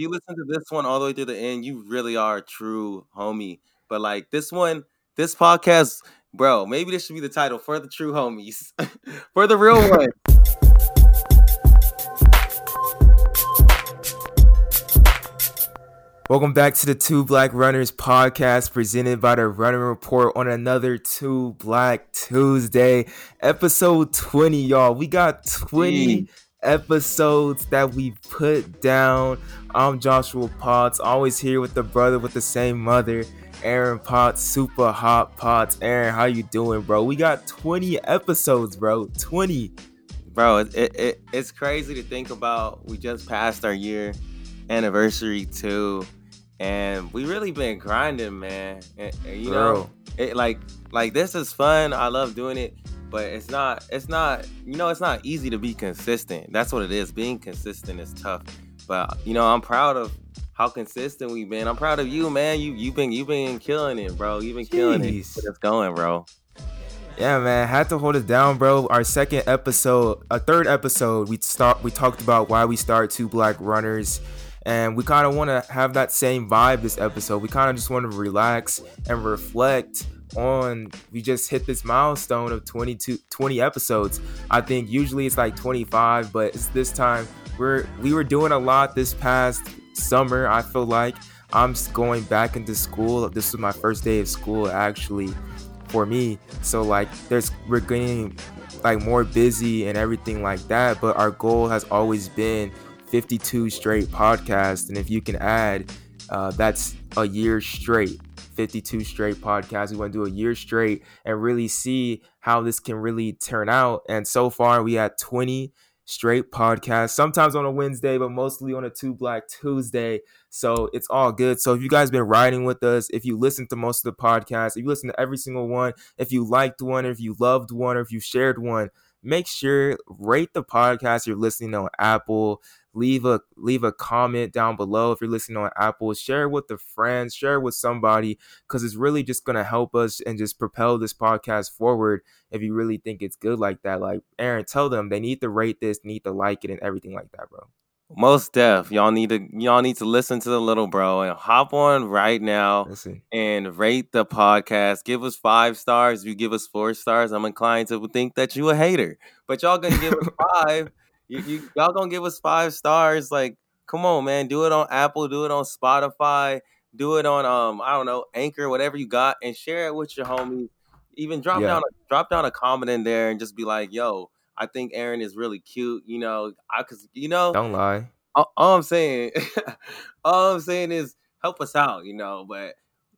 you listen to this one all the way to the end, you really are a true homie. But like this one, this podcast, bro, maybe this should be the title for the true homies, for the real one. Welcome back to the Two Black Runners podcast presented by the Running Report on another Two Black Tuesday, episode 20, y'all. We got 20 episodes that we put down. I'm Joshua Potts, always here with the brother with the same mother, Aaron Potts, super hot Potts. Aaron, how you doing, bro? We got 20 episodes, bro. 20. Bro, it, it, it's crazy to think about. We just passed our year anniversary too and we really been grinding, man. And, and you Bro. know, it like like this is fun. I love doing it, but it's not it's not you know it's not easy to be consistent. That's what it is. Being consistent is tough. But you know, I'm proud of how consistent we've been. I'm proud of you, man. You you've been you've been killing it, bro. You've been Jeez. killing it. It's going, bro. Yeah, man, had to hold it down, bro. Our second episode, a third episode, we start we talked about why we start two black runners and we kind of want to have that same vibe this episode. We kind of just want to relax and reflect on we just hit this milestone of 22 20 episodes. I think usually it's like 25, but it's this time we're we were doing a lot this past summer. I feel like I'm going back into school. This was my first day of school actually for me. So like there's we're getting like more busy and everything like that, but our goal has always been 52 straight podcasts. And if you can add, uh, that's a year straight. 52 straight podcasts. We want to do a year straight and really see how this can really turn out. And so far, we had 20 straight podcasts, sometimes on a Wednesday, but mostly on a Two Black Tuesday. So it's all good. So if you guys been riding with us, if you listen to most of the podcasts, if you listen to every single one, if you liked one, if you loved one, or if you shared one, make sure rate the podcast you're listening on Apple, leave a leave a comment down below if you're listening on Apple. Share it with a friend, share it with somebody, because it's really just gonna help us and just propel this podcast forward. If you really think it's good like that, like Aaron, tell them they need to rate this, need to like it, and everything like that, bro. Most deaf. Y'all need to y'all need to listen to the little bro and hop on right now listen. and rate the podcast. Give us five stars. If you give us four stars, I'm inclined to think that you a hater. But y'all gonna give us five you, you y'all gonna give us five stars? Like, come on, man. Do it on Apple. Do it on Spotify. Do it on um I don't know Anchor, whatever you got, and share it with your homies. Even drop yeah. down a, drop down a comment in there and just be like, "Yo, I think Aaron is really cute." You know, I cause you know, don't lie. All, all I'm saying, all I'm saying is help us out. You know, but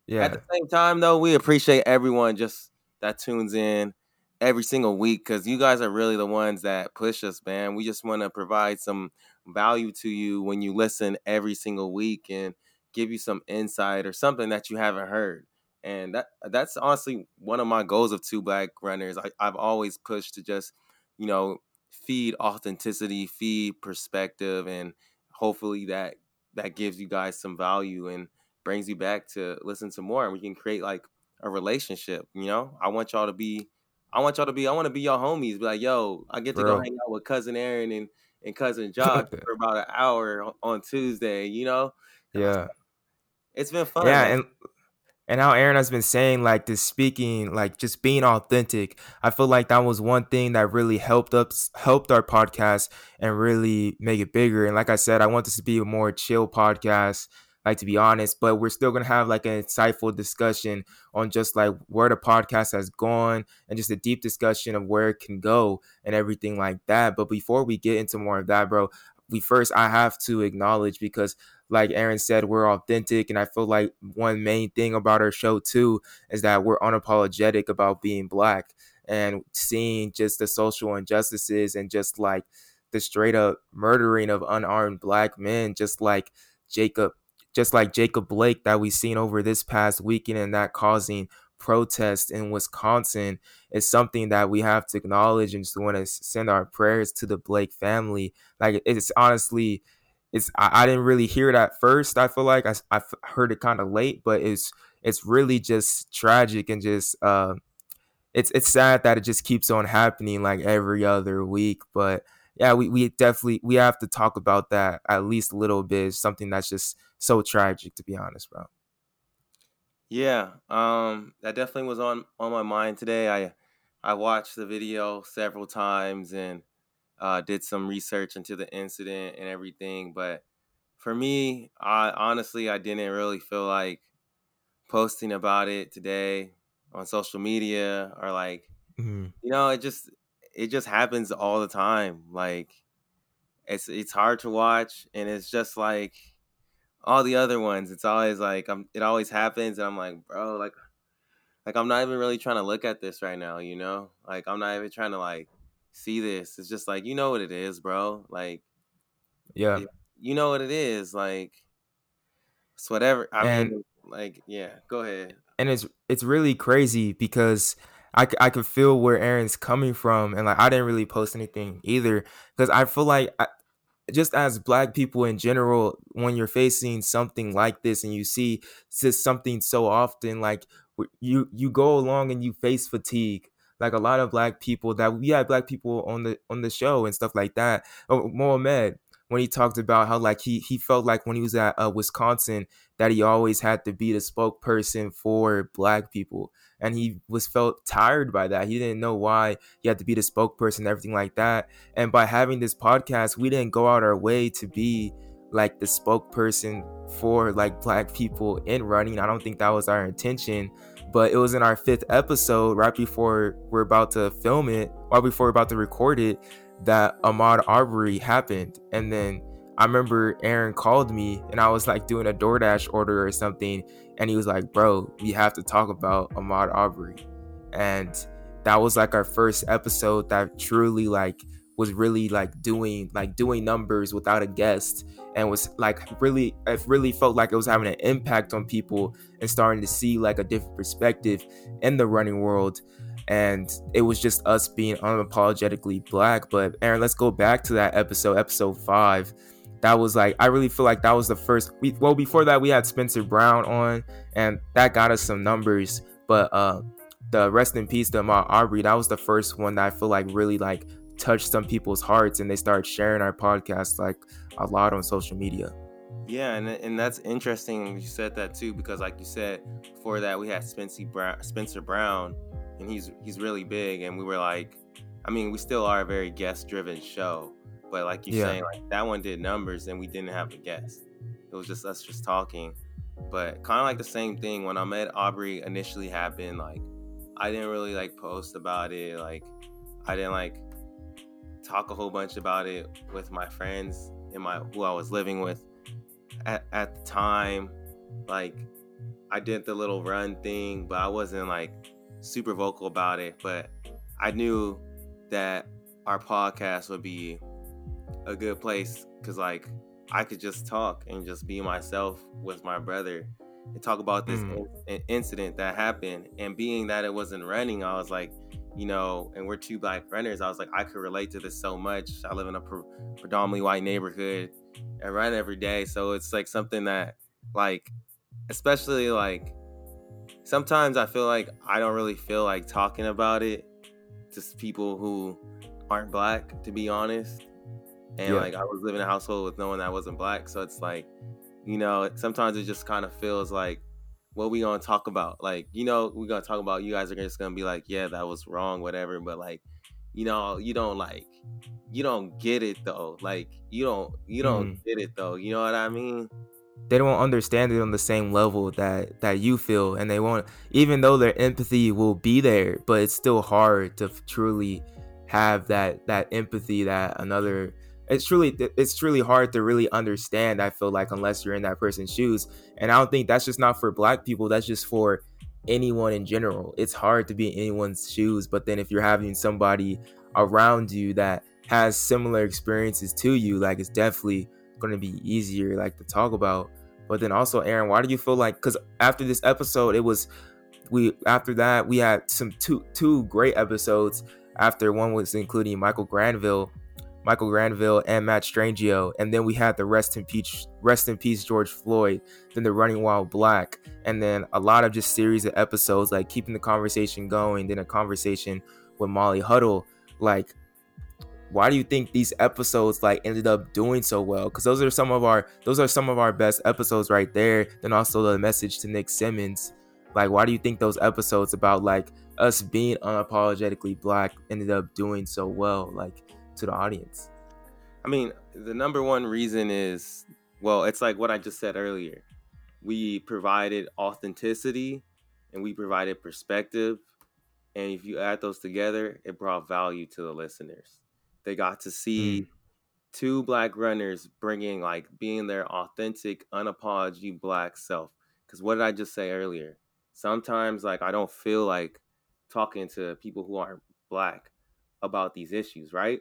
yeah. At the same time, though, we appreciate everyone just that tunes in every single week because you guys are really the ones that push us, man. We just want to provide some value to you when you listen every single week and give you some insight or something that you haven't heard. And that that's honestly one of my goals of two black runners. I, I've always pushed to just, you know, feed authenticity, feed perspective, and hopefully that that gives you guys some value and brings you back to listen to more and we can create like a relationship you know i want y'all to be I want y'all to be. I want to be your homies. Be like, yo, I get to Bro. go hang out with cousin Aaron and and cousin Josh for about an hour on Tuesday. You know. Yeah. It's been fun. Yeah, man. and and how Aaron has been saying like this speaking like just being authentic. I feel like that was one thing that really helped us helped our podcast and really make it bigger. And like I said, I want this to be a more chill podcast like to be honest but we're still gonna have like an insightful discussion on just like where the podcast has gone and just a deep discussion of where it can go and everything like that. But before we get into more of that bro we first i have to acknowledge because like aaron said we're authentic and i feel like one main thing about our show too is that we're unapologetic about being black and seeing just the social injustices and just like the straight up murdering of unarmed black men just like jacob just like Jacob Blake that we've seen over this past weekend and that causing protests in Wisconsin is something that we have to acknowledge and just want to send our prayers to the Blake family. Like it's honestly, it's I, I didn't really hear it at first. I feel like I, I heard it kind of late, but it's it's really just tragic and just uh, it's it's sad that it just keeps on happening like every other week. But yeah, we, we definitely we have to talk about that at least a little bit. It's something that's just so tragic to be honest, bro. Yeah, um, that definitely was on on my mind today. I I watched the video several times and uh, did some research into the incident and everything. But for me, I honestly I didn't really feel like posting about it today on social media or like mm-hmm. you know it just it just happens all the time. Like it's it's hard to watch and it's just like all the other ones. It's always like I'm it always happens and I'm like, bro, like like I'm not even really trying to look at this right now, you know? Like I'm not even trying to like see this. It's just like you know what it is, bro. Like yeah. you know what it is. Like it's whatever. I and, mean like yeah, go ahead. And it's it's really crazy because I, I could feel where Aaron's coming from, and like I didn't really post anything either because I feel like I, just as black people in general, when you're facing something like this and you see just something so often, like you you go along and you face fatigue. Like a lot of black people that we had black people on the on the show and stuff like that. Oh, Mohamed, when he talked about how like he he felt like when he was at uh, Wisconsin that he always had to be the spokesperson for black people and he was felt tired by that. He didn't know why he had to be the spokesperson, everything like that. And by having this podcast, we didn't go out our way to be like the spokesperson for like black people in running. I don't think that was our intention, but it was in our fifth episode, right before we're about to film it, right before we're about to record it, that Ahmaud Arbery happened. And then I remember Aaron called me and I was like doing a DoorDash order or something. And he was like, Bro, we have to talk about Ahmaud Arbery. And that was like our first episode that truly like was really like doing like doing numbers without a guest and was like really it really felt like it was having an impact on people and starting to see like a different perspective in the running world and it was just us being unapologetically black but aaron let's go back to that episode episode five that was like I really feel like that was the first. We, well, before that we had Spencer Brown on, and that got us some numbers. But uh, the rest in peace to Ahmaud Arbery. that was the first one that I feel like really like touched some people's hearts, and they started sharing our podcast like a lot on social media. Yeah, and and that's interesting. You said that too because, like you said before that, we had Spencer Brown, Spencer Brown, and he's he's really big, and we were like, I mean, we still are a very guest driven show but like you're yeah. saying, like that one did numbers and we didn't have a guest. It was just us just talking. But kind of like the same thing when Ahmaud Arbery initially happened, like I didn't really like post about it. Like I didn't like talk a whole bunch about it with my friends and my who I was living with at, at the time. Like I did the little run thing, but I wasn't like super vocal about it. But I knew that our podcast would be a good place because like I could just talk and just be myself with my brother and talk about this mm. in- incident that happened. And being that it wasn't running, I was like, you know, and we're two black runners. I was like, I could relate to this so much. I live in a pre- predominantly white neighborhood and run every day, so it's like something that, like, especially like, sometimes I feel like I don't really feel like talking about it to people who aren't black, to be honest and yeah. like I was living in a household with no one that wasn't black, so it's like, you know, sometimes it just kind of feels like, what we gonna talk about? Like, you know, we gonna talk about. You guys are just gonna be like, yeah, that was wrong, whatever. But like, you know, you don't like, you don't get it though. Like, you don't, you don't mm. get it though. You know what I mean? They don't understand it on the same level that that you feel, and they won't. Even though their empathy will be there, but it's still hard to truly have that that empathy that another it's truly it's truly hard to really understand i feel like unless you're in that person's shoes and i don't think that's just not for black people that's just for anyone in general it's hard to be in anyone's shoes but then if you're having somebody around you that has similar experiences to you like it's definitely going to be easier like to talk about but then also aaron why do you feel like because after this episode it was we after that we had some two two great episodes after one was including michael granville Michael Granville, and Matt Strangio. And then we had the rest in peace, rest in peace George Floyd, then the Running While Black, and then a lot of just series of episodes like keeping the conversation going, then a conversation with Molly Huddle. Like why do you think these episodes like ended up doing so well? Because those are some of our those are some of our best episodes right there. Then also the message to Nick Simmons. Like, why do you think those episodes about like us being unapologetically black ended up doing so well, like to the audience? I mean, the number one reason is well, it's like what I just said earlier. We provided authenticity and we provided perspective. And if you add those together, it brought value to the listeners. They got to see mm. two black runners bringing, like, being their authentic, unapologetic black self. Because what did I just say earlier? Sometimes, like, I don't feel like talking to people who aren't black about these issues, right?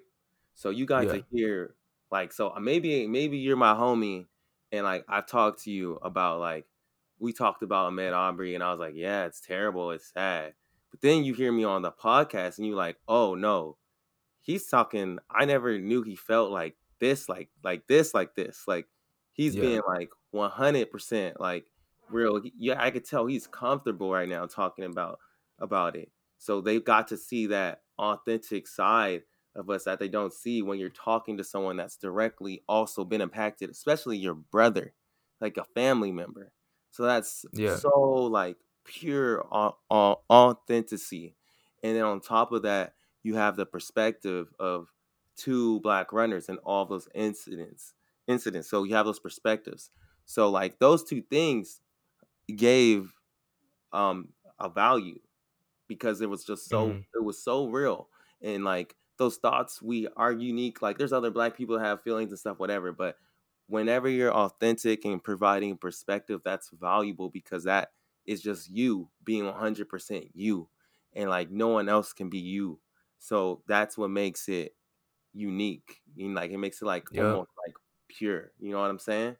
So you got yeah. to hear, like, so maybe maybe you're my homie, and like I've talked to you about like we talked about Ahmaud Arbery and I was like, yeah, it's terrible, it's sad. But then you hear me on the podcast, and you're like, oh no, he's talking. I never knew he felt like this, like like this, like this. Like he's yeah. being like 100 percent like real. Yeah, I could tell he's comfortable right now talking about about it. So they've got to see that authentic side of us that they don't see when you're talking to someone that's directly also been impacted, especially your brother, like a family member. So that's yeah. so like pure authenticity. And then on top of that, you have the perspective of two black runners and all those incidents. Incidents. So you have those perspectives. So like those two things gave um a value because it was just so mm. it was so real and like those thoughts we are unique like there's other black people that have feelings and stuff whatever but whenever you're authentic and providing perspective, that's valuable because that is just you being 100% you. And like no one else can be you. So that's what makes it unique. You know, like it makes it like yep. almost like pure. You know what I'm saying?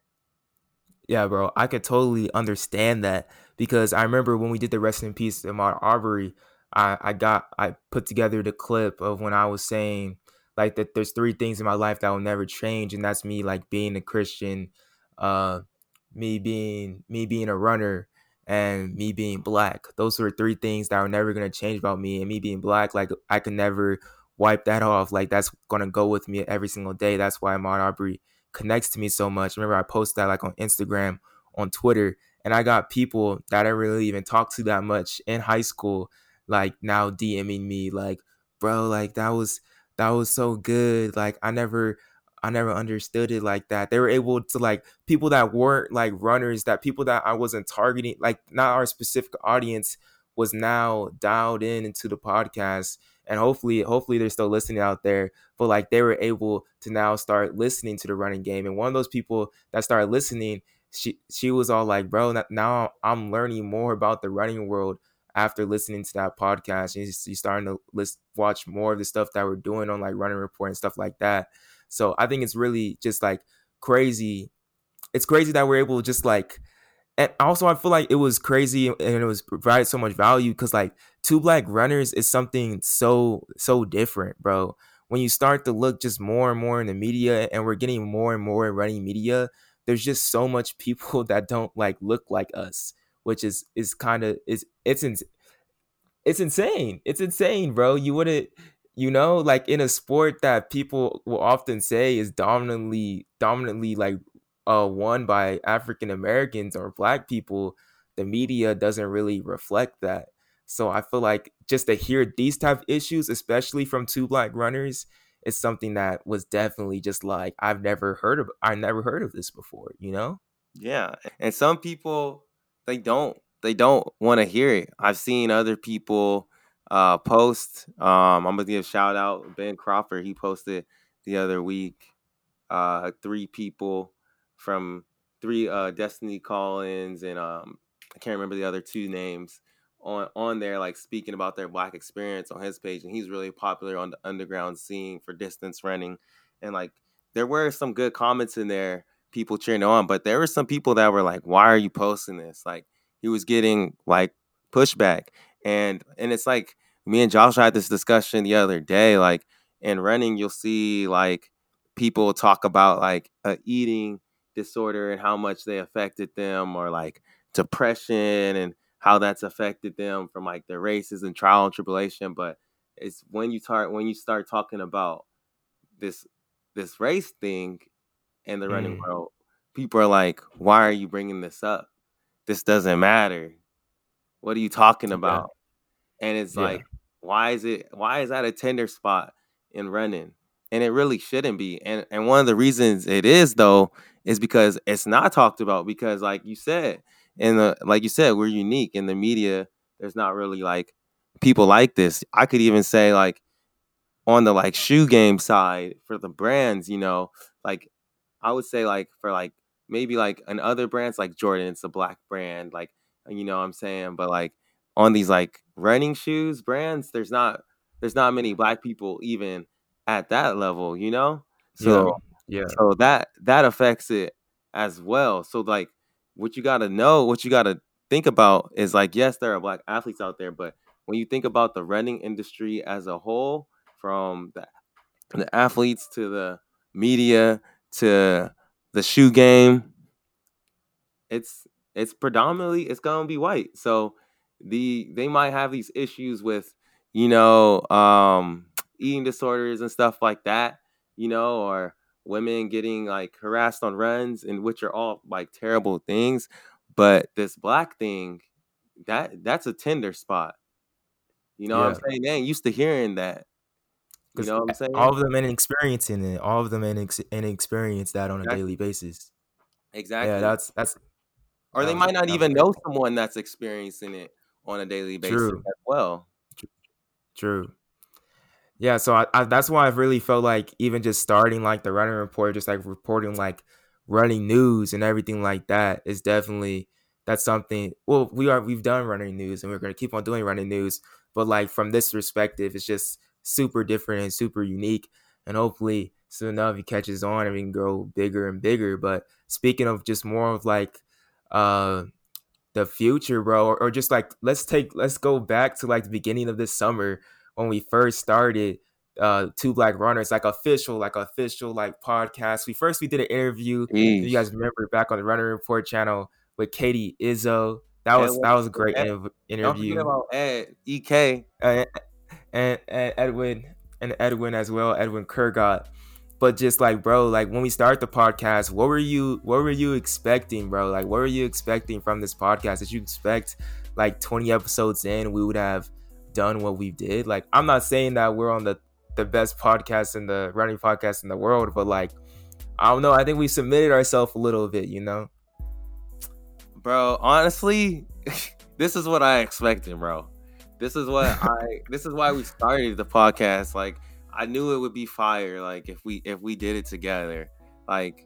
Yeah, bro. I could totally understand that because I remember when we did the rest in peace Ahmaud Arbery, I, I got I put together the clip of when I was saying like that there's three things in my life that will never change and that's me like being a christian uh me being me being a runner and me being black. Those are three things that are never to change about me and me being black like i can never wipe that off like that's to go with me every single day. That's why Ahmaud Arbery connects to me so much. Remember i posted that like on instagram on twitter and i got people that i really even talked to that much in high school like now dming me like bro like that was that was so good. Like I never I never understood it like that. They were able to like people that weren't like runners, that people that I wasn't targeting, like not our specific audience was now dialed in into the podcast. And hopefully, hopefully they're still listening out there. But like they were able to now start listening to the running game. And one of those people that started listening, she she was all like, bro, now I'm learning more about the running world after listening to that podcast and she's starting to list, watch more of the stuff that we're doing on like running report and stuff like that so i think it's really just like crazy it's crazy that we're able to just like and also i feel like it was crazy and it was provided so much value because like two black runners is something so so different bro when you start to look just more and more in the media and we're getting more and more running media there's just so much people that don't like look like us which is is kind of is it's in, it's insane. It's insane, bro. You wouldn't you know like in a sport that people will often say is dominantly dominantly like uh won by African Americans or black people, the media doesn't really reflect that. So I feel like just to hear these type of issues, especially from two black runners, is something that was definitely just like I've never heard of I never heard of this before, you know? Yeah. And some people they don't they don't want to hear it. I've seen other people uh, post. Um, I'm gonna give shout out Ben Crawford. He posted the other week. Uh, three people from three uh, Destiny Collins and um, I can't remember the other two names on on there, like speaking about their black experience on his page, and he's really popular on the underground scene for distance running, and like there were some good comments in there people cheering on, but there were some people that were like, "Why are you posting this?" Like he was getting like pushback, and and it's like me and Josh had this discussion the other day. Like in running, you'll see like people talk about like a eating disorder and how much they affected them, or like depression and how that's affected them from like their races and trial and tribulation. But it's when you start when you start talking about this this race thing in the running mm. world, people are like, "Why are you bringing this up? This doesn't matter. What are you talking about?" Yeah. And it's yeah. like, why is it? Why is that a tender spot in running? And it really shouldn't be. And and one of the reasons it is though is because it's not talked about. Because like you said, in the like you said, we're unique in the media. There's not really like people like this. I could even say like on the like shoe game side for the brands, you know, like I would say like for like maybe like an other brands like Jordan, it's a black brand, like you know what I'm saying, but like on these like running shoes brands, there's not there's not many black people even at that level, you know? So yeah, yeah. so that that affects it as well. So like what you gotta know, what you gotta think about is like, yes, there are black athletes out there, but when you think about the running industry as a whole, from the, the athletes to the media to the shoe game, it's it's predominantly it's gonna be white. So the they might have these issues with you know um, eating disorders and stuff like that, you know, or women getting like harassed on runs, and which are all like terrible things. But this black thing, that that's a tender spot. You know yeah. what I'm saying? They ain't used to hearing that. You know what I'm saying? All of them ain't experiencing it. All of them ain't, ex- ain't experience that on a daily basis. Exactly. Yeah, that's that's. Or they might not even know someone that's experiencing it on a daily basis True. as well. True. Yeah, so I, I, that's why I've really felt like even just starting like the running report, just like reporting like running news and everything like that is definitely that's something. Well, we are we've done running news and we're gonna keep on doing running news, but like from this perspective, it's just super different and super unique. And hopefully soon enough he catches on and we can grow bigger and bigger. But speaking of just more of like uh the future, bro, or, or just like let's take let's go back to like the beginning of this summer when we first started uh two black runners like official like official like podcast. We first we did an interview you guys remember back on the runner report channel with katie izzo. That was that was a great Ed, interview don't forget about ed ek uh, and, and Edwin and Edwin as well, Edwin Kurgat. But just like, bro, like when we start the podcast, what were you what were you expecting, bro? Like what were you expecting from this podcast? Did you expect like 20 episodes in we would have done what we did? Like I'm not saying that we're on the the best podcast in the running podcast in the world, but like I don't know, I think we submitted ourselves a little bit, you know. Bro, honestly, this is what I expected, bro. This is what I. This is why we started the podcast. Like I knew it would be fire. Like if we if we did it together. Like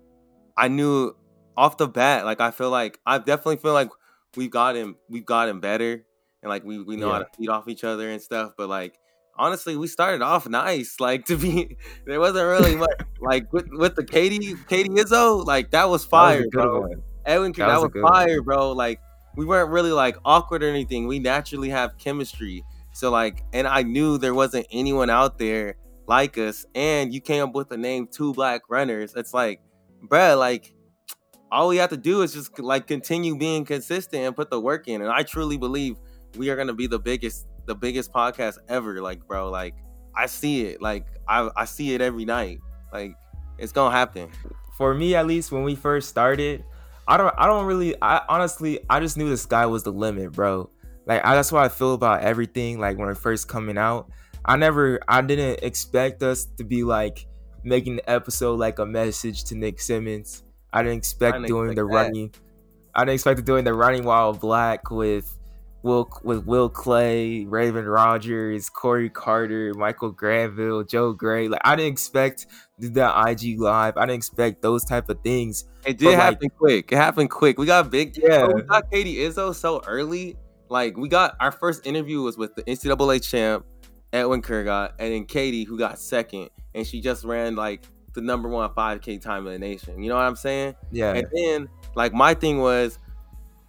I knew off the bat. Like I feel like I definitely feel like we've gotten we've gotten better and like we we know yeah. how to feed off each other and stuff. But like honestly, we started off nice. Like to be, there wasn't really much like with with the Katie Katie Izzo. Like that was fire, that was bro. One. Edwin, that, that was, was fire, one. bro. Like we weren't really like awkward or anything. We naturally have chemistry. So like, and I knew there wasn't anyone out there like us. And you came up with the name Two Black Runners. It's like, bruh, like all we have to do is just like continue being consistent and put the work in. And I truly believe we are gonna be the biggest, the biggest podcast ever. Like, bro, like I see it. Like I, I see it every night. Like it's gonna happen. For me, at least, when we first started, I don't I don't really I honestly I just knew the sky was the limit, bro. Like I, that's why I feel about everything. Like when it first coming out, I never I didn't expect us to be like making the episode like a message to Nick Simmons. I didn't expect I didn't doing expect the that. running. I didn't expect doing the running while black with Will with Will Clay, Raven Rogers, Corey Carter, Michael Granville, Joe Gray. Like I didn't expect that IG live. I didn't expect those type of things. It did happen like, quick. It happened quick. We got big. Yeah, we got Katie Izzo so early. Like we got our first interview was with the NCAA champ Edwin Kurgat, and then Katie who got second, and she just ran like the number one 5K time in the nation. You know what I'm saying? Yeah. And then like my thing was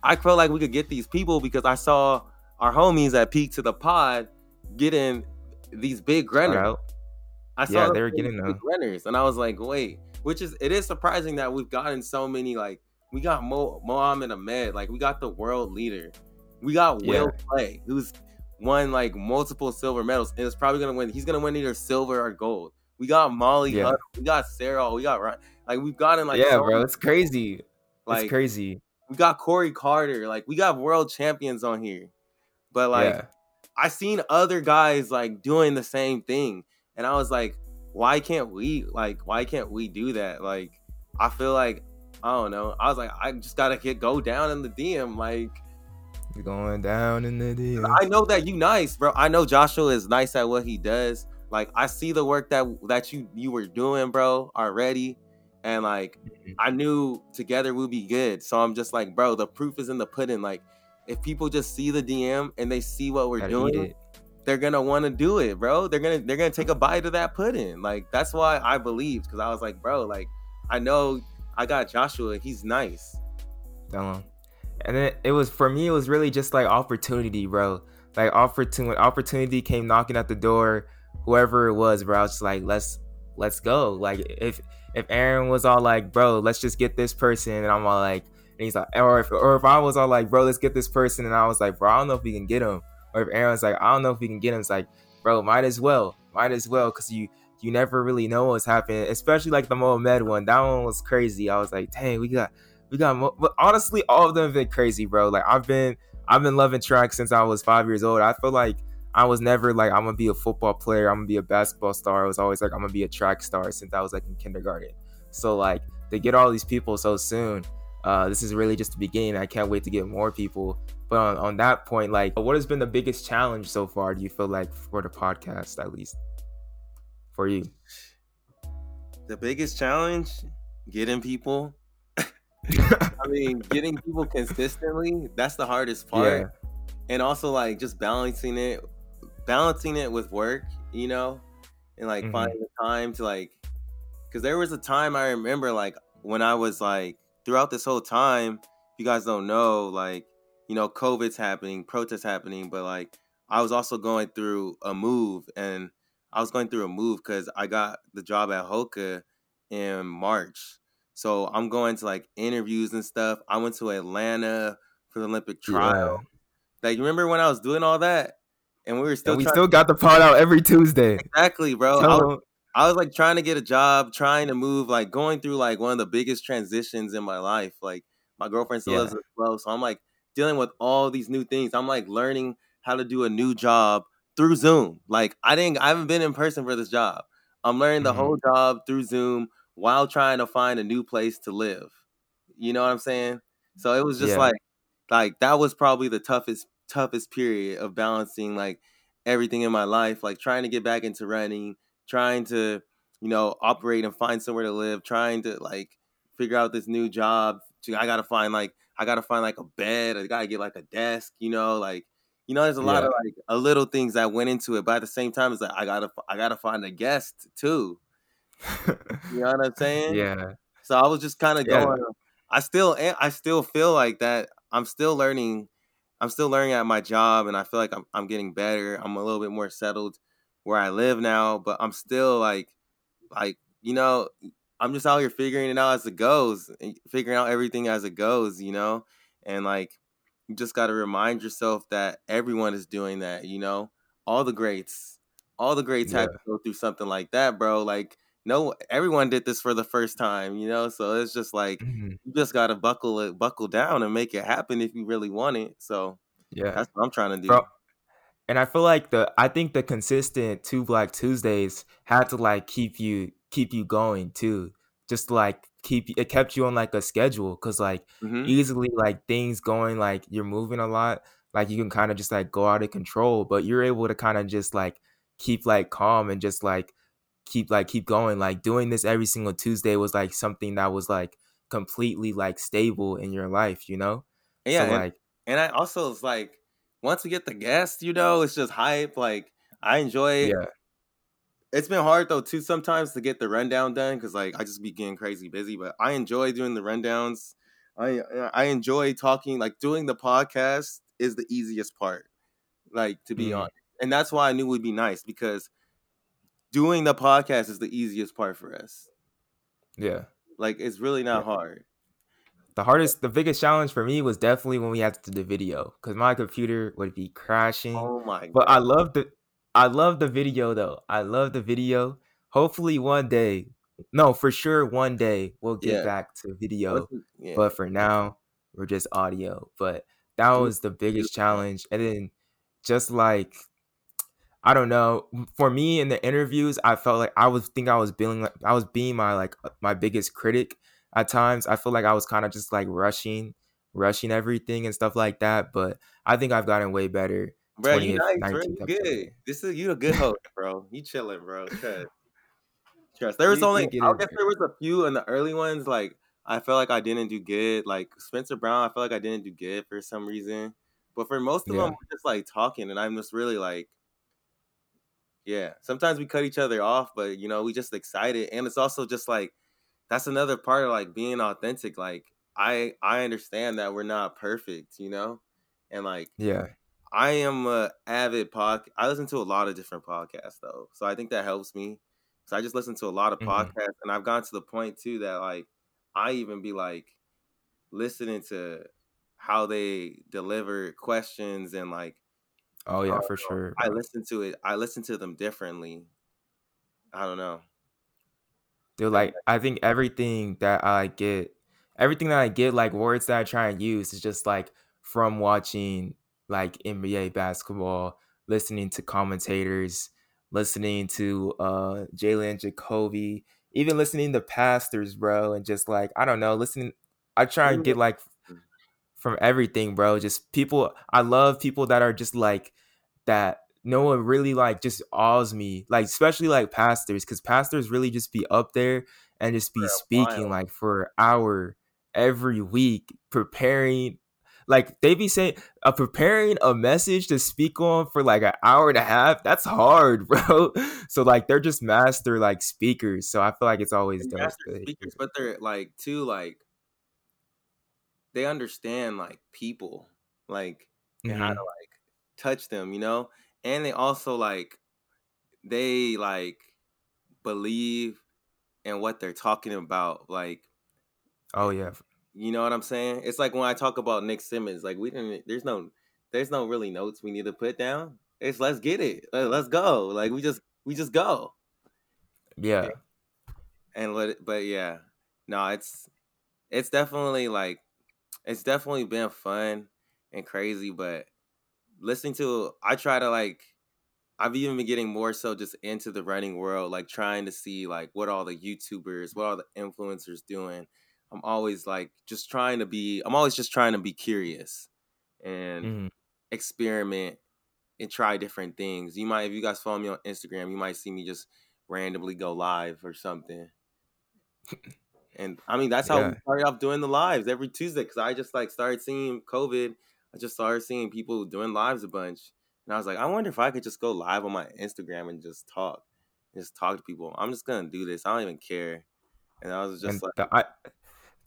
I felt like we could get these people because I saw our homies at Peak to the Pod getting these big runners. I saw yeah, they were getting big runners, and I was like, wait, which is it is surprising that we've gotten so many like we got Mo Mohammed Ahmed, like we got the world leader, we got yeah. Will Clay, who's won like multiple silver medals, and is probably gonna win. He's gonna win either silver or gold. We got Molly yeah. We got Sarah, we got Ryan. Like we've gotten like yeah, so bro, it's crazy. Like it's crazy. We got Corey Carter. Like we got world champions on here, but like yeah. I seen other guys like doing the same thing, and I was like, why can't we? Like why can't we do that? Like I feel like I don't know. I was like, I just gotta get go down in the DM. Like going down in the DM. I know that you nice, bro. I know Joshua is nice at what he does. Like I see the work that that you you were doing, bro, already. And like mm-hmm. I knew together we'd be good. So I'm just like, bro, the proof is in the pudding. Like if people just see the DM and they see what we're Gotta doing, they're gonna want to do it, bro. They're gonna they're gonna take a bite of that pudding. Like that's why I believed because I was like, bro, like I know I got Joshua. He's nice. Tell him. And then it was for me. It was really just like opportunity, bro. Like opportunity. Opportunity came knocking at the door. Whoever it was, bro. I was like, let's let's go. Like if if Aaron was all like, bro, let's just get this person, and I'm all like, and he's like, or if or if I was all like, bro, let's get this person, and I was like, bro, I don't know if we can get him. Or if Aaron's like, I don't know if we can get him. It's like, bro, might as well, might as well, because you you never really know what's happening, especially like the Mohamed one. That one was crazy. I was like, dang, we got we got. But honestly, all of them have been crazy, bro. Like I've been I've been loving track since I was five years old. I feel like I was never like I'm gonna be a football player. I'm gonna be a basketball star. I was always like I'm gonna be a track star since I was like in kindergarten. So like to get all these people so soon, uh, this is really just the beginning. I can't wait to get more people. But on, on that point, like, what has been the biggest challenge so far? Do you feel like for the podcast, at least? for you? The biggest challenge, getting people. I mean, getting people consistently, that's the hardest part. Yeah. And also like just balancing it balancing it with work, you know, and like mm-hmm. finding the time to like cuz there was a time I remember like when I was like throughout this whole time, if you guys don't know like, you know, COVID's happening, protests happening, but like I was also going through a move and I was going through a move because I got the job at Hoka in March. So I'm going to like interviews and stuff. I went to Atlanta for the Olympic trial. Yeah. Like, remember when I was doing all that? And we were still and we still got the pod out every Tuesday. Exactly, bro. I was, I was like trying to get a job, trying to move, like going through like one of the biggest transitions in my life. Like my girlfriend still yeah. lives as well. So I'm like dealing with all these new things. I'm like learning how to do a new job through Zoom. Like I didn't I haven't been in person for this job. I'm learning the mm-hmm. whole job through Zoom while trying to find a new place to live. You know what I'm saying? So it was just yeah. like like that was probably the toughest toughest period of balancing like everything in my life, like trying to get back into running, trying to, you know, operate and find somewhere to live, trying to like figure out this new job. I gotta find like I gotta find like a bed, I gotta get like a desk, you know, like you know, there's a lot yeah. of like a little things that went into it, but at the same time, it's like I gotta I gotta find a guest too. you know what I'm saying? Yeah. So I was just kind of yeah. going. I still I still feel like that. I'm still learning. I'm still learning at my job, and I feel like I'm I'm getting better. I'm a little bit more settled where I live now, but I'm still like like you know I'm just out here figuring it out as it goes, eh, figuring out everything as it goes, you know, and like you just got to remind yourself that everyone is doing that, you know? All the greats, all the greats yeah. had to go through something like that, bro. Like, no, everyone did this for the first time, you know? So it's just like, mm-hmm. you just got to buckle it, buckle down and make it happen if you really want it. So, yeah, that's what I'm trying to do. Bro, and I feel like the, I think the consistent two Black Tuesdays had to like keep you, keep you going too. Just like keep it kept you on like a schedule because like mm-hmm. easily like things going like you're moving a lot like you can kind of just like go out of control but you're able to kind of just like keep like calm and just like keep like keep going like doing this every single tuesday was like something that was like completely like stable in your life you know yeah so, and, like and i also it's like once we get the guests you know it's just hype like i enjoy yeah it's been hard though too sometimes to get the rundown done because like I just be getting crazy busy. But I enjoy doing the rundowns. I I enjoy talking. Like doing the podcast is the easiest part. Like to be mm. honest, and that's why I knew it would be nice because doing the podcast is the easiest part for us. Yeah, like it's really not yeah. hard. The hardest, the biggest challenge for me was definitely when we had to do the video because my computer would be crashing. Oh my! But God. I love the I love the video though. I love the video. hopefully one day, no, for sure one day we'll get yeah. back to video. Yeah. But for now, we're just audio. But that was the biggest challenge. And then just like I don't know. For me in the interviews, I felt like I was think I was being like I was being my like uh, my biggest critic at times. I feel like I was kind of just like rushing, rushing everything and stuff like that. But I think I've gotten way better. Bro, you nice, bro. You good. This is you a good host, bro. You chilling, bro. Trust. Trust. There was you, only I guess there was a few in the early ones. Like I felt like I didn't do good. Like Spencer Brown, I felt like I didn't do good for some reason. But for most of yeah. them, just like talking, and I'm just really like yeah. Sometimes we cut each other off, but you know, we just excited. And it's also just like that's another part of like being authentic. Like I I understand that we're not perfect, you know? And like Yeah. I am a avid pod I listen to a lot of different podcasts though. So I think that helps me. So I just listen to a lot of mm-hmm. podcasts and I've gone to the point too that like I even be like listening to how they deliver questions and like Oh yeah, for sure. I listen to it. I listen to them differently. I don't know. Dude, like I think everything that I get, everything that I get, like words that I try and use, is just like from watching like NBA basketball, listening to commentators, listening to uh Jalen Jacoby, even listening to pastors, bro, and just like I don't know, listening. I try and get like from everything, bro. Just people. I love people that are just like that. No one really like just awes me, like especially like pastors, because pastors really just be up there and just be speaking like for an hour every week, preparing like they be saying uh, preparing a message to speak on for like an hour and a half that's hard bro so like they're just master like speakers so i feel like it's always dope speakers but they're like too like they understand like people, like mm-hmm. and how to mm-hmm. like touch them, you know? And they also like they like believe in what they're talking about. Like Oh yeah. You know what I'm saying? It's like when I talk about Nick Simmons, like we didn't there's no there's no really notes we need to put down. It's let's get it. Let's go. Like we just we just go. Yeah. And let it, but yeah. No, it's it's definitely like it's definitely been fun and crazy, but listening to I try to like I've even been getting more so just into the running world, like trying to see like what all the YouTubers, what all the influencers doing. I'm always like just trying to be I'm always just trying to be curious and mm-hmm. experiment and try different things. You might if you guys follow me on Instagram, you might see me just randomly go live or something. And I mean, that's how yeah. we started off doing the lives every Tuesday because I just like started seeing COVID. I just started seeing people doing lives a bunch. And I was like, I wonder if I could just go live on my Instagram and just talk, just talk to people. I'm just gonna do this. I don't even care. And I was just and like, the, I,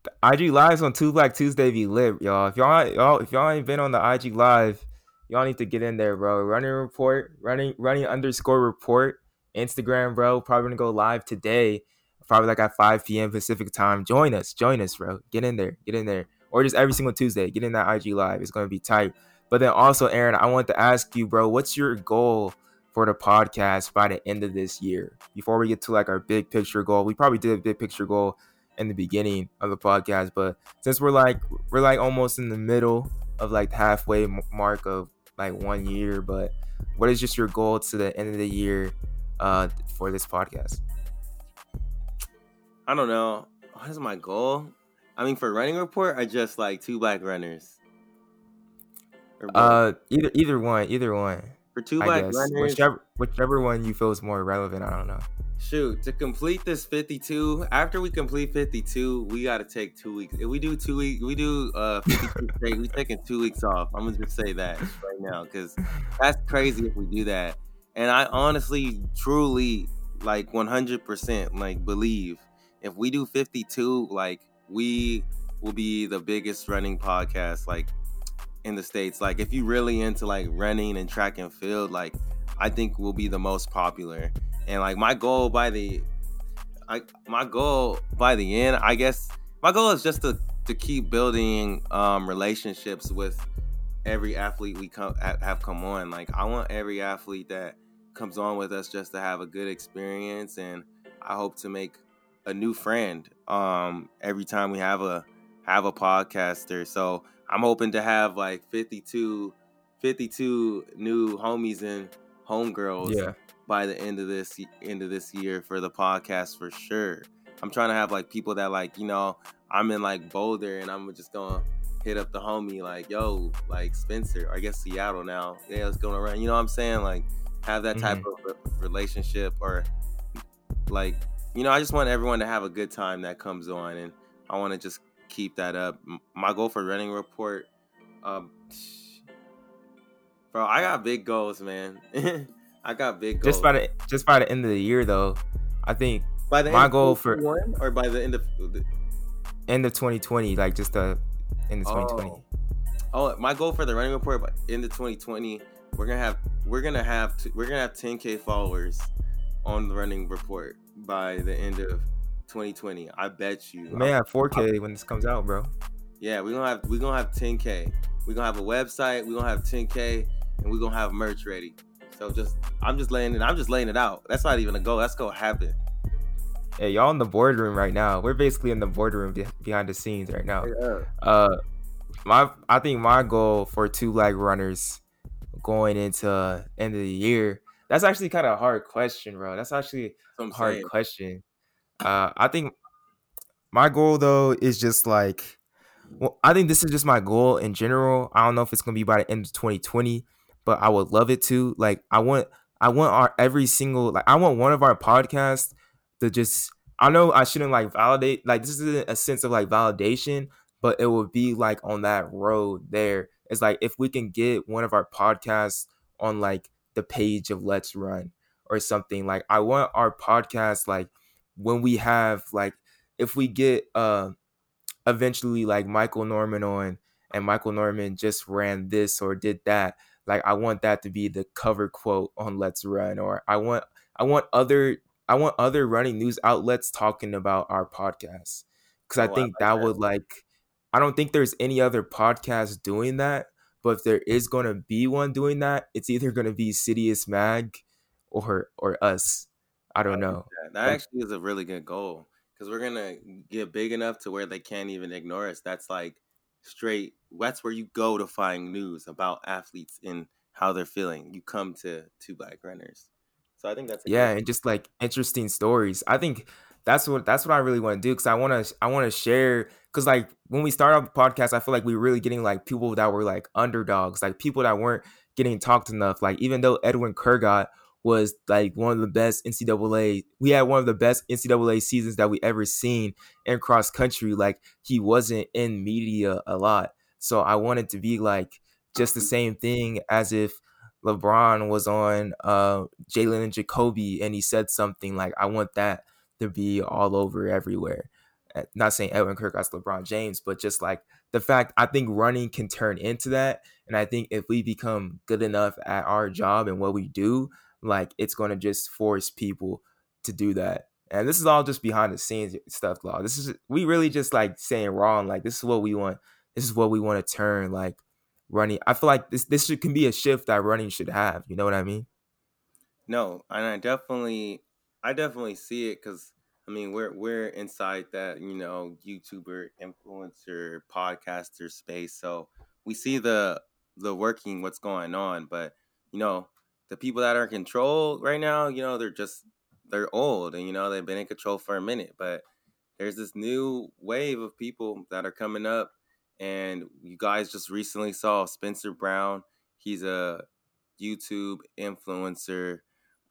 the IG lives on Two Black Tuesday be lit, y'all. If y'all, y'all, if y'all ain't been on the IG live, y'all need to get in there, bro. Running report, running, running underscore report, Instagram, bro. Probably gonna go live today probably like at 5 p.m. Pacific time. Join us, join us, bro. Get in there, get in there. Or just every single Tuesday, get in that IG live. It's gonna be tight. But then also, Aaron, I want to ask you, bro, what's your goal for the podcast by the end of this year? Before we get to like our big picture goal, we probably did a big picture goal in the beginning of the podcast, but since we're like we're like almost in the middle of like halfway mark of like one year, but what is just your goal to the end of the year uh, for this podcast? I don't know. What is my goal? I mean, for running report, I just like two black runners. Uh, either either one, either one. For two black runners, whichever whichever one you feel is more relevant. I don't know. Shoot, to complete this 52, after we complete 52, we got to take two weeks. If we do two weeks, we do uh 52 straight, we taking two weeks off. I'm gonna just say that right now because that's crazy if we do that. And I honestly, truly, like 100%, like believe if we do 52, like we will be the biggest running podcast like in the states. Like if you really into like running and track and field, like I think we'll be the most popular. And like my goal by the I my goal by the end, I guess my goal is just to to keep building um relationships with every athlete we come have come on. Like I want every athlete that comes on with us just to have a good experience, and I hope to make a new friend um, every time we have a have a podcaster. So I'm hoping to have like 52, 52 new homies and homegirls yeah. by the end of this end of this year for the podcast for sure. I'm trying to have like people that like you know I'm in like Boulder and I'm just gonna hit up the homie like yo like Spencer I guess Seattle now yeah it's going around you know what I'm saying like have that type mm-hmm. of relationship or like you know I just want everyone to have a good time that comes on and I want to just keep that up my goal for running report um bro I got big goals man I got big goals just by the just by the end of the year though I think by the my goal for or by the end of the end of 2020, like just the end of 2020. Oh. oh, my goal for the running report by end of 2020, we're gonna have we're gonna have we're gonna have 10k followers on the running report by the end of 2020. I bet you. We may have 4k I, when this comes out, bro. Yeah, we're gonna have we're gonna have 10k. We're gonna have a website. We're gonna have 10k, and we're gonna have merch ready. So just I'm just laying it. I'm just laying it out. That's not even a goal. That's gonna happen. Hey, y'all in the boardroom right now. We're basically in the boardroom be- behind the scenes right now. Yeah. Uh, my I think my goal for Two Black Runners going into end of the year. That's actually kind of a hard question, bro. That's actually a hard saying. question. Uh, I think my goal though is just like, well, I think this is just my goal in general. I don't know if it's gonna be by the end of 2020, but I would love it to. Like, I want, I want our every single like, I want one of our podcasts to just I know I shouldn't like validate like this isn't a sense of like validation, but it would be like on that road there. It's like if we can get one of our podcasts on like the page of Let's Run or something. Like I want our podcast like when we have like if we get uh eventually like Michael Norman on and Michael Norman just ran this or did that. Like I want that to be the cover quote on Let's Run or I want I want other I want other running news outlets talking about our podcast because I oh, think I like that, that would like. I don't think there's any other podcast doing that, but if there is going to be one doing that, it's either going to be Citius Mag or or us. I don't know. That, that actually is a really good goal because we're gonna get big enough to where they can't even ignore us. That's like straight. That's where you go to find news about athletes and how they're feeling. You come to Two Black Runners. So I think that's yeah, and just like interesting stories. I think that's what that's what I really want to do because I want to I want to share because like when we started the podcast, I feel like we were really getting like people that were like underdogs, like people that weren't getting talked enough. Like even though Edwin Kurgat was like one of the best NCAA, we had one of the best NCAA seasons that we ever seen in cross country. Like he wasn't in media a lot, so I wanted to be like just the same thing as if LeBron was on uh, Jalen and Jacoby, and he said something like, "I want that to be all over everywhere." Eh, not saying Edwin Kurgat as LeBron James, but just like the fact I think running can turn into that, and I think if we become good enough at our job and what we do, like it's going to just force people to do that. And this is all just behind the scenes stuff, Law. This is we really just like saying wrong. Like this is what we want. This is what we want to turn like running. I feel like this this should, can be a shift that running should have. You know what I mean? No, and I definitely, I definitely see it because I mean we're we're inside that you know YouTuber, influencer, podcaster space, so we see the the working what's going on, but you know the people that are in control right now, you know they're just they're old and you know they've been in control for a minute, but there's this new wave of people that are coming up and you guys just recently saw Spencer Brown. He's a YouTube influencer.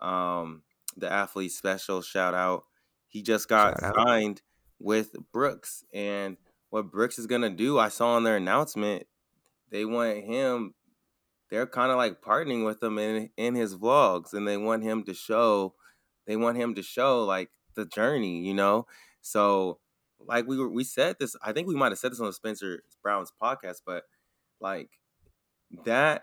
Um, the athlete special shout out. He just got shout signed out. with Brooks, and what Brooks is gonna do, I saw on their announcement, they want him. They're kind of like partnering with him in in his vlogs, and they want him to show. They want him to show like the journey, you know. So like we were we said this i think we might have said this on the spencer brown's podcast but like that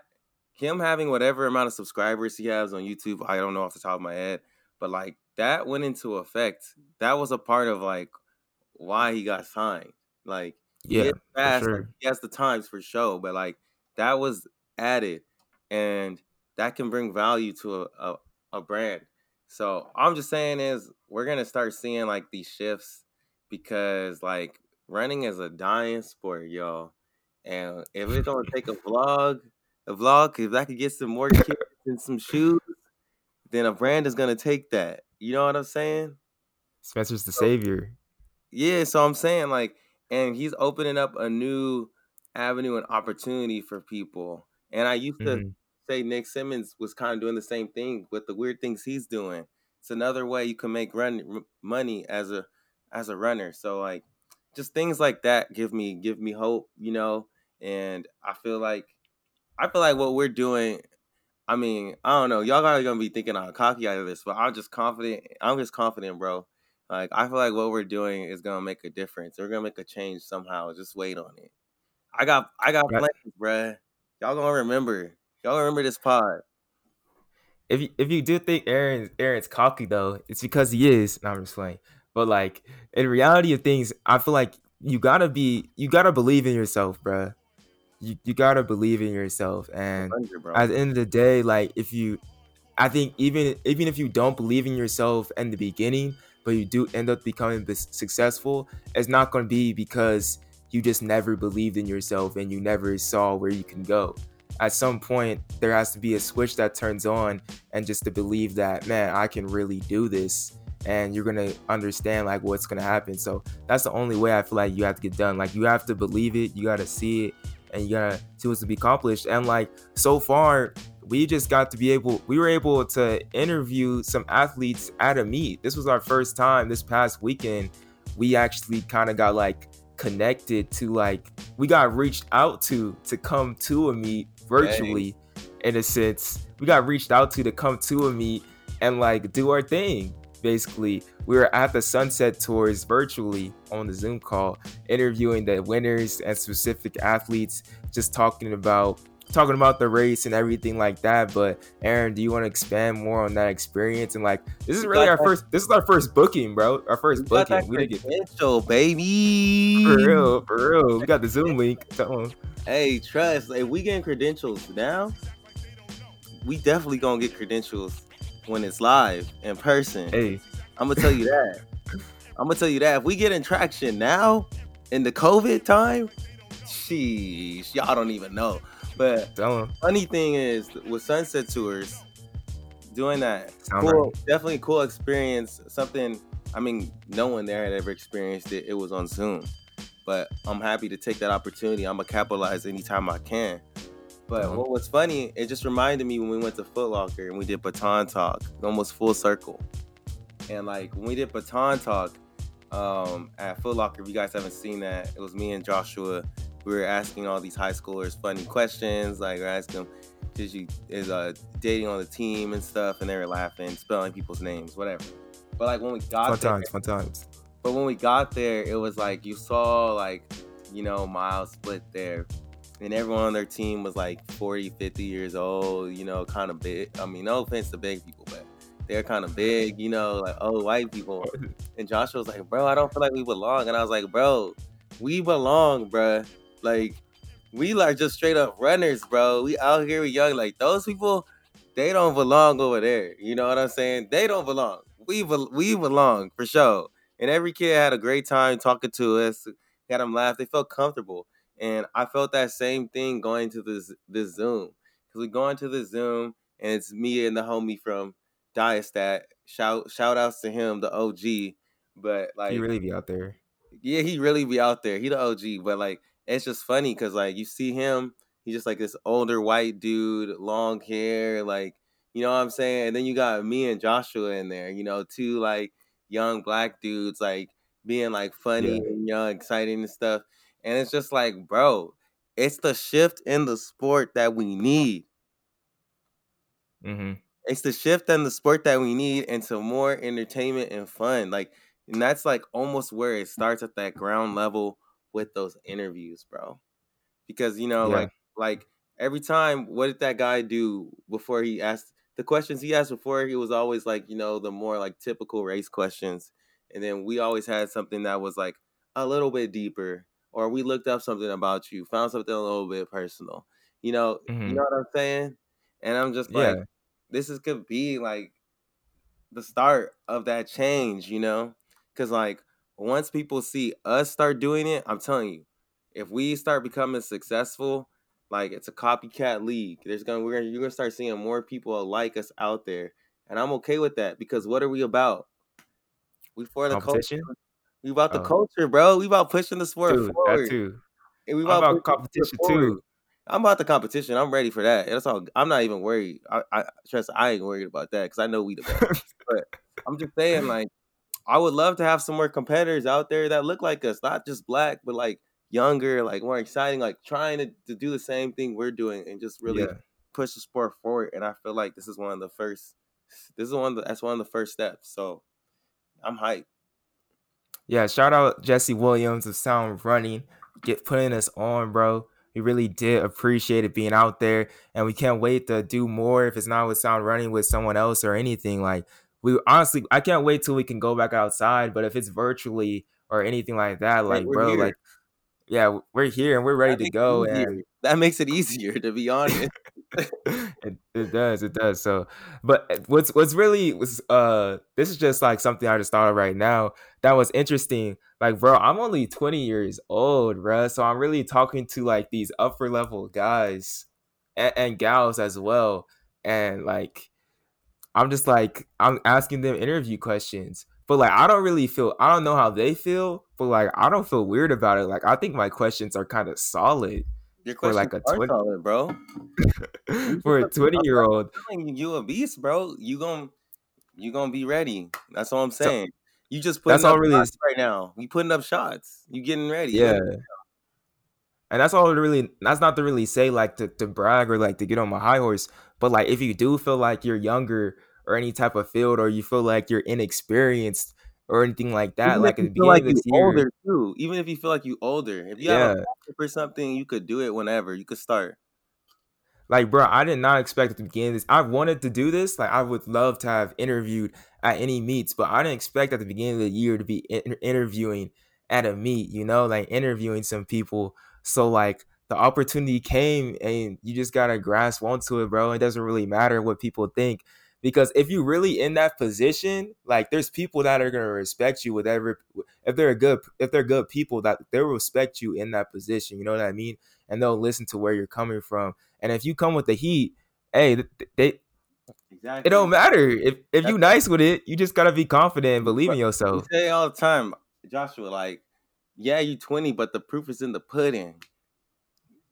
him having whatever amount of subscribers he has on youtube i don't know off the top of my head but like that went into effect that was a part of like why he got signed like yeah fast sure. like, he has the times for show but like that was added and that can bring value to a, a, a brand. So I'm just saying is we're gonna start seeing like these shifts because like running is a dying sport, y'all. And if it's gonna take a vlog, a vlog, if I could get some more kids and some shoes, then a brand is gonna take that. You know what I'm saying? Spencer's the savior. Yeah, so I'm saying like, and he's opening up a new avenue and opportunity for people. And I used to mm-hmm. say Nick Symmonds was kind of doing the same thing with the weird things he's doing. It's another way you can make run money as a as a runner. So like, just things like that give me give me hope, you know. And I feel like I feel like what we're doing. I mean, I don't know. Y'all are gonna be thinking I'm cocky out of this, but I'm just confident. I'm just confident, bro. Like I feel like what we're doing is gonna make a difference. We're gonna make a change somehow. Just wait on it. I got I got plans, bruh. Y'all gonna remember. Y'all remember this pod. If you, if you do think Aaron Aaron's cocky though, it's because he is. No, I'm just playing. But like in reality of things, I feel like you gotta be you gotta believe in yourself, bruh. You you gotta believe in yourself, and at the end of the day, like if you, I think even even if you don't believe in yourself in the beginning, but you do end up becoming successful, it's not gonna be because you just never believed in yourself and you never saw where you can go. At some point, there has to be a switch that turns on, and just to believe that, man, I can really do this. And you're gonna understand like what's gonna happen. So that's the only way I feel like you have to get done. Like you have to believe it, you gotta see it, and you gotta see what's to be accomplished. And like so far, we just got to be able we were able to interview some athletes at a meet. This was our first time this past weekend. We actually kind of got like connected to like we got reached out to to come to a meet virtually in a sense. We got reached out to to come to a meet and like do our thing basically we were at the sunset tours virtually on the zoom call interviewing the winners and specific athletes just talking about talking about the race and everything like that. But Aaron, do you want to expand more on that experience? And like, this is really our first. This is our first booking, bro. Our first we booking. we didn't get baby. For real, for real. We got the Zoom link. Hey, trust. If we getting credentials now, we definitely gonna get credentials when it's live in person. Hey, I'm gonna tell you that. I'm gonna tell you that if we get in traction now in the COVID time, sheesh, y'all don't even know. But funny thing is, with Sunset Tours, doing that, cool, definitely cool experience. Something, I mean, no one there had ever experienced it. It was on Zoom. But I'm happy to take that opportunity. I'm to capitalize anytime I can. But uh-huh. what was funny, it just reminded me when we went to Foot Locker and we did Baton Talk, almost full circle. And like when we did Baton Talk um, at Foot Locker, if you guys haven't seen that, it was me and Joshua we were asking all these high schoolers funny questions, like we're asking them, "Did you is uh dating on the team and stuff?" And they were laughing, spelling people's names, whatever. But like when we got fun there, times, fun times. But when we got there, it was like you saw like you know MileSplit there, and everyone on their team was like 40, 50 years old. You know, kind of big. I mean, no offense to big people, but they're kind of big, you know, like old white people. And Joshua was like, bro, I don't feel like we belong. And I was like, bro, we belong, bro. Like we like just straight up runners, bro. We out here we young. Like those people, they don't belong over there. You know what I'm saying? They don't belong. We be- we belong for sure. And every kid had a great time talking to us. Had them laugh. They felt comfortable. And I felt that same thing going to this this Zoom. Cause we go into the Zoom and it's me and the homie from DyeStat. Shout shout outs to him, the OG. But like he really be out there. Yeah, he really be out there. He the OG. But like it's just funny because like you see him, he's just like this older white dude, long hair, like you know what I'm saying. And then you got me and Joshua in there, you know, two like young black dudes, like being like funny yeah. and young, exciting and stuff. And it's just like, bro, it's the shift in the sport that we need. Mm-hmm. It's the shift in the sport that we need into more entertainment and fun. Like, and that's like almost where it starts at that ground level with those interviews, bro. Because you know, yeah. like like every time, what did that guy do before he asked the questions he asked before? He was always like, you know, the more like typical race questions, and then we always had something that was like a little bit deeper, or we looked up something about you, found something a little bit personal. You know, mm-hmm. you know what I'm saying? And I'm just like, yeah. this is could be like the start of that change, you know? Cause like once people see us start doing it, I'm telling you, if we start becoming successful, like it's a copycat league. There's gonna we're gonna you're gonna start seeing more people like us out there. And I'm okay with that because what are we about? We for the culture. We about the oh. culture, bro. We about pushing the sport Dude, forward. That too. And we about, about competition too. I'm about the competition. I'm ready for that. That's all. I'm not even worried. I, I trust. I ain't worried about that because I know we the best. but I'm just saying, like, I would love to have some more competitors out there that look like us, not just black, but like younger, like more exciting, like trying to, to do the same thing we're doing and just really yeah. push the sport forward. And I feel like this is one of the first. This is one of the, that's one of the first steps. So I'm hyped. Yeah, shout out Jesse Williams of Sound Running, get putting us on, bro. We really did appreciate it being out there, and we can't wait to do more. If it's not with Sound Running, with someone else or anything, like we honestly, I can't wait till we can go back outside. But if it's virtually or anything like that, like bro, here. like yeah, we're here and we're ready to go. And that makes it easier, to be honest. It, it does, it does. So, but eh, what's what's really was uh, this is just like something I just thought of right now that was interesting. Like, bro, I'm only 20 years old, bro. So I'm really talking to like these upper level guys and, and gals as well, and like, I'm just like I'm asking them interview questions but like I don't really feel I don't know how they feel, but like I don't feel weird about it. Like I think my questions are kind of solid. Your questions for like a 20, solid, bro. for a 20 year old. You a beast, bro. You gonna you gonna be ready. That's all I'm saying. So, you just putting that's all really right now. You putting up shots. You getting ready. Yeah. And that's all really that's not to really say like to, to brag or like to get on my high horse. But like if you do feel like you're younger or any type of field or you feel like you're inexperienced or anything like that. Even like at the beginning like of this year, older too. Even if you feel like you're older, if you yeah. have a for something, you could do it whenever. You could start. Like, bro, I did not expect at the beginning this. I wanted to do this. Like, I would love to have interviewed at any meets, but I didn't expect at the beginning of the year to be in- interviewing at a meet. You know, like interviewing some people. So like the opportunity came, and you just gotta grasp onto it, bro. It doesn't really matter what people think because if you really in that position like there's people that are going to respect you whatever if they're good if they're good people that they'll respect you in that position you know what i mean? And they'll listen to where you're coming from. And if you come with the heat hey they exactly. it don't matter. If if you nice with it you just gotta be confident and believe in yourself you say all the time joshua like yeah you 20 but the proof is in the pudding.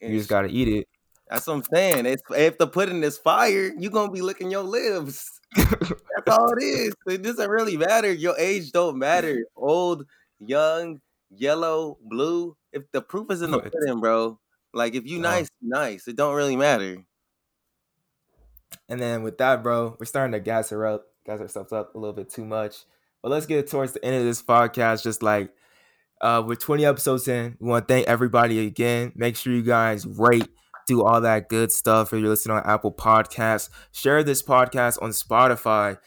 And you just gotta eat it that's what I'm saying. If, if the pudding is fire, you're gonna be licking your lips. That's all it is. It doesn't really matter. Your age don't matter. Old, young, yellow, blue. If the proof is in the pudding, bro. Like if you nice, nice. It don't really matter. And then with that, bro, we're starting to gas her up, gas ourselves up a little bit too much. But let's get towards the end of this podcast. Just like uh, we're 20 episodes in. We want to thank everybody again. Make sure you guys rate do all that good stuff. If you're listening on Apple Podcasts, share this podcast on Spotify.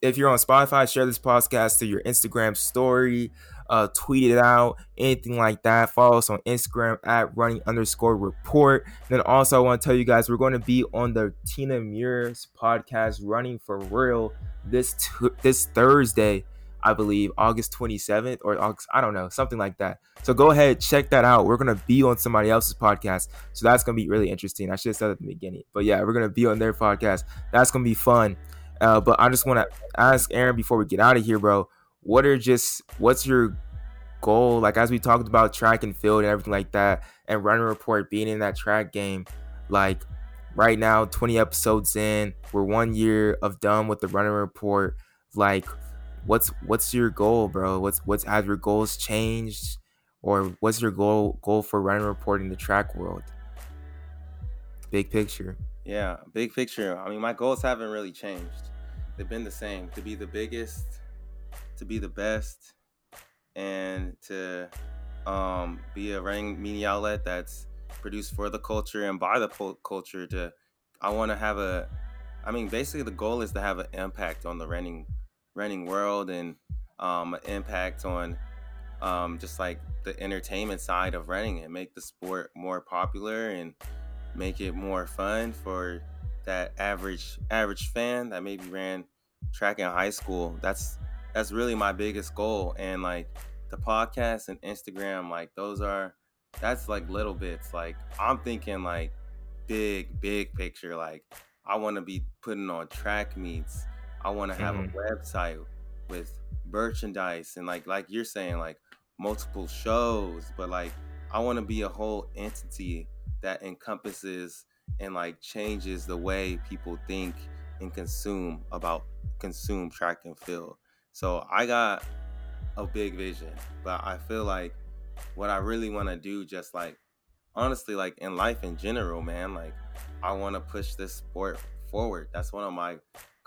If you're on Spotify, share this podcast to your Instagram story, uh, tweet it out, anything like that. Follow us on Instagram at running underscore report. Then also, I want to tell you guys we're going to be on the Tina Muir podcast, Running for Real, this t- this Thursday. I believe August 27th or August, I don't know, something like that. So go ahead, check that out. We're gonna be on somebody else's podcast, so that's gonna be really interesting. I should have said at the beginning, but yeah, we're gonna be on their podcast. That's gonna be fun. Uh, but I just want to ask Aaron before we get out of here, bro. What are just what's your goal? Like as we talked about track and field and everything like that, and running report being in that track game, like right now, 20 episodes in, we're one year of done with the running report. Like what's what's your goal, bro? What's what's have your goals changed, or what's your goal goal for running report in the track world? Big picture. Yeah, big picture. I mean, my goals haven't really changed. They've been the same: to be the biggest, to be the best, and to um, be a running media outlet that's produced for the culture and by the culture. To I want to have a I mean, basically, the goal is to have an impact on the running running world and um, impact on um, just like the entertainment side of running and make the sport more popular and make it more fun for that average average fan that maybe ran track in high school. That's that's really my biggest goal. And like the podcast and Instagram, like those are that's like little bits. Like I'm thinking like big, big picture. Like I want to be putting on track meets. I want to have mm-hmm. a website with merchandise and like like you're saying like multiple shows, but like I want to be a whole entity that encompasses and like changes the way people think and consume about consume track and field. So I got a big vision, but I feel like what I really want to do just like honestly like in life in general, man, like I want to push this sport forward. That's one of my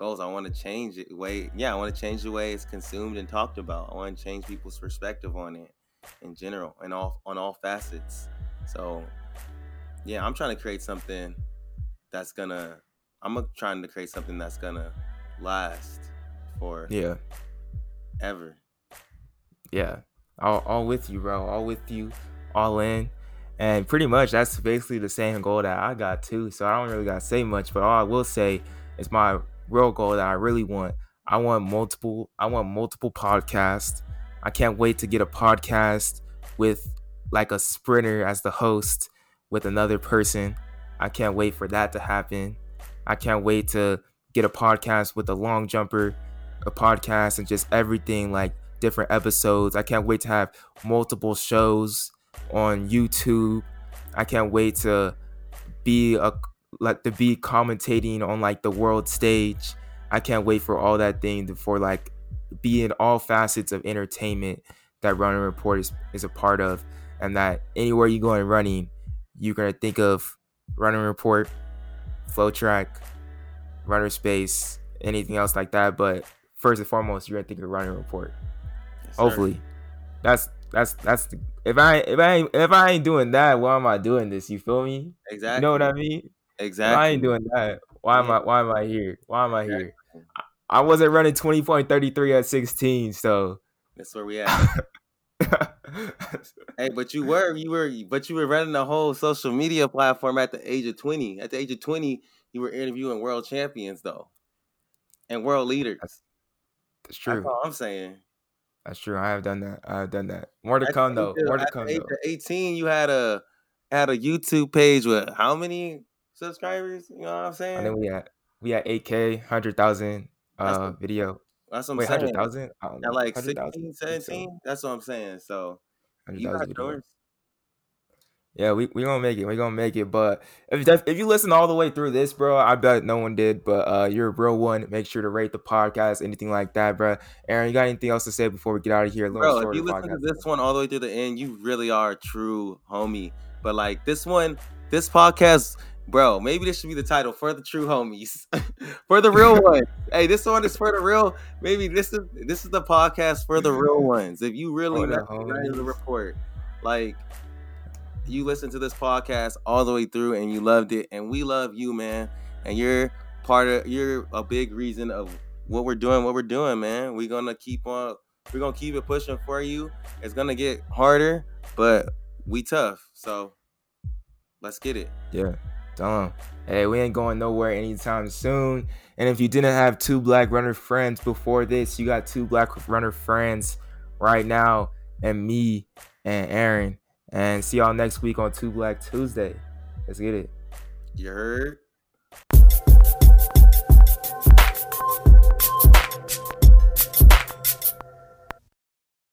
goals. I want to change it way yeah, I want to change the way it's consumed and talked about. I want to change people's perspective on it in general and all on all facets. So yeah, I'm trying to create something that's gonna I'm trying to create something that's gonna last for yeah ever. Yeah, all all with you, bro. All with you, all in, and pretty much that's basically the same goal that I got too. So I don't really gotta say much, but all I will say is my real goal that I really want. I want multiple. I want multiple podcasts. I can't wait to get a podcast with like a sprinter as the host with another person. I can't wait for that to happen. I can't wait to get a podcast with a long jumper, a podcast and just everything like different episodes. I can't wait to have multiple shows on YouTube. I can't wait to be a like to be commentating on like the world stage. I can't wait for all that thing to, for like be in all facets of entertainment that Running Report is, is a part of, and that anywhere you go in running, you're gonna think of Running Report, FloTrack Runner Space, anything else like that. But first and foremost, you're gonna think of Running Report. Yes, Hopefully, that's that's that's the, if I if I ain't, if I ain't doing that, why am I doing this? You feel me? Exactly. You know what I mean? Exactly. I ain't doing that. Why am I why am I here? Why am I here? I, wasn't running 20.33 at 16, so that's where we at. hey, but you were you were but you were running a whole social media platform at the age of 20. At the age of 20, you were interviewing world champions though. And world leaders. That's, that's true. That's all I'm saying. That's true. I have done that. I have done that. More to come though. More to come. At though. 18, you had a had a YouTube page with how many subscribers? You know what I'm saying? And then we had we had 8K, hundred thousand uh video. That's what I'm Wait, saying. Hundred thousand? At like 16, 17? So. That's what I'm saying. So you got yours. Yeah, we we gonna make it. We gonna make it. But if if you listen all the way through this, bro, I bet no one did. But uh, you're a real one. Make sure to rate the podcast, anything like that, bro. Aaron, you got anything else to say before we get out of here? Bro, if you listen to this one all the way through the end, you really are a true homie. But like this one, this podcast bro, maybe this should be the title for the true homies, for the real ones. hey, this one is for the real. Maybe this is this is the podcast for the real ones. If you really recognize the report, like you listen to this podcast all the way through and you loved it, and we love you, man. And you're part of you're a big reason of what we're doing, what we're doing, man. We're gonna keep on we're gonna keep it pushing for you. It's gonna get harder, but we tough. So let's get it. Yeah. Dumb. Hey, we ain't going nowhere anytime soon. And if you didn't have two black runner friends before this, you got two black runner friends right now, and me and Aaron. And see y'all next week on Two Black Tuesday. Let's get it. You heard?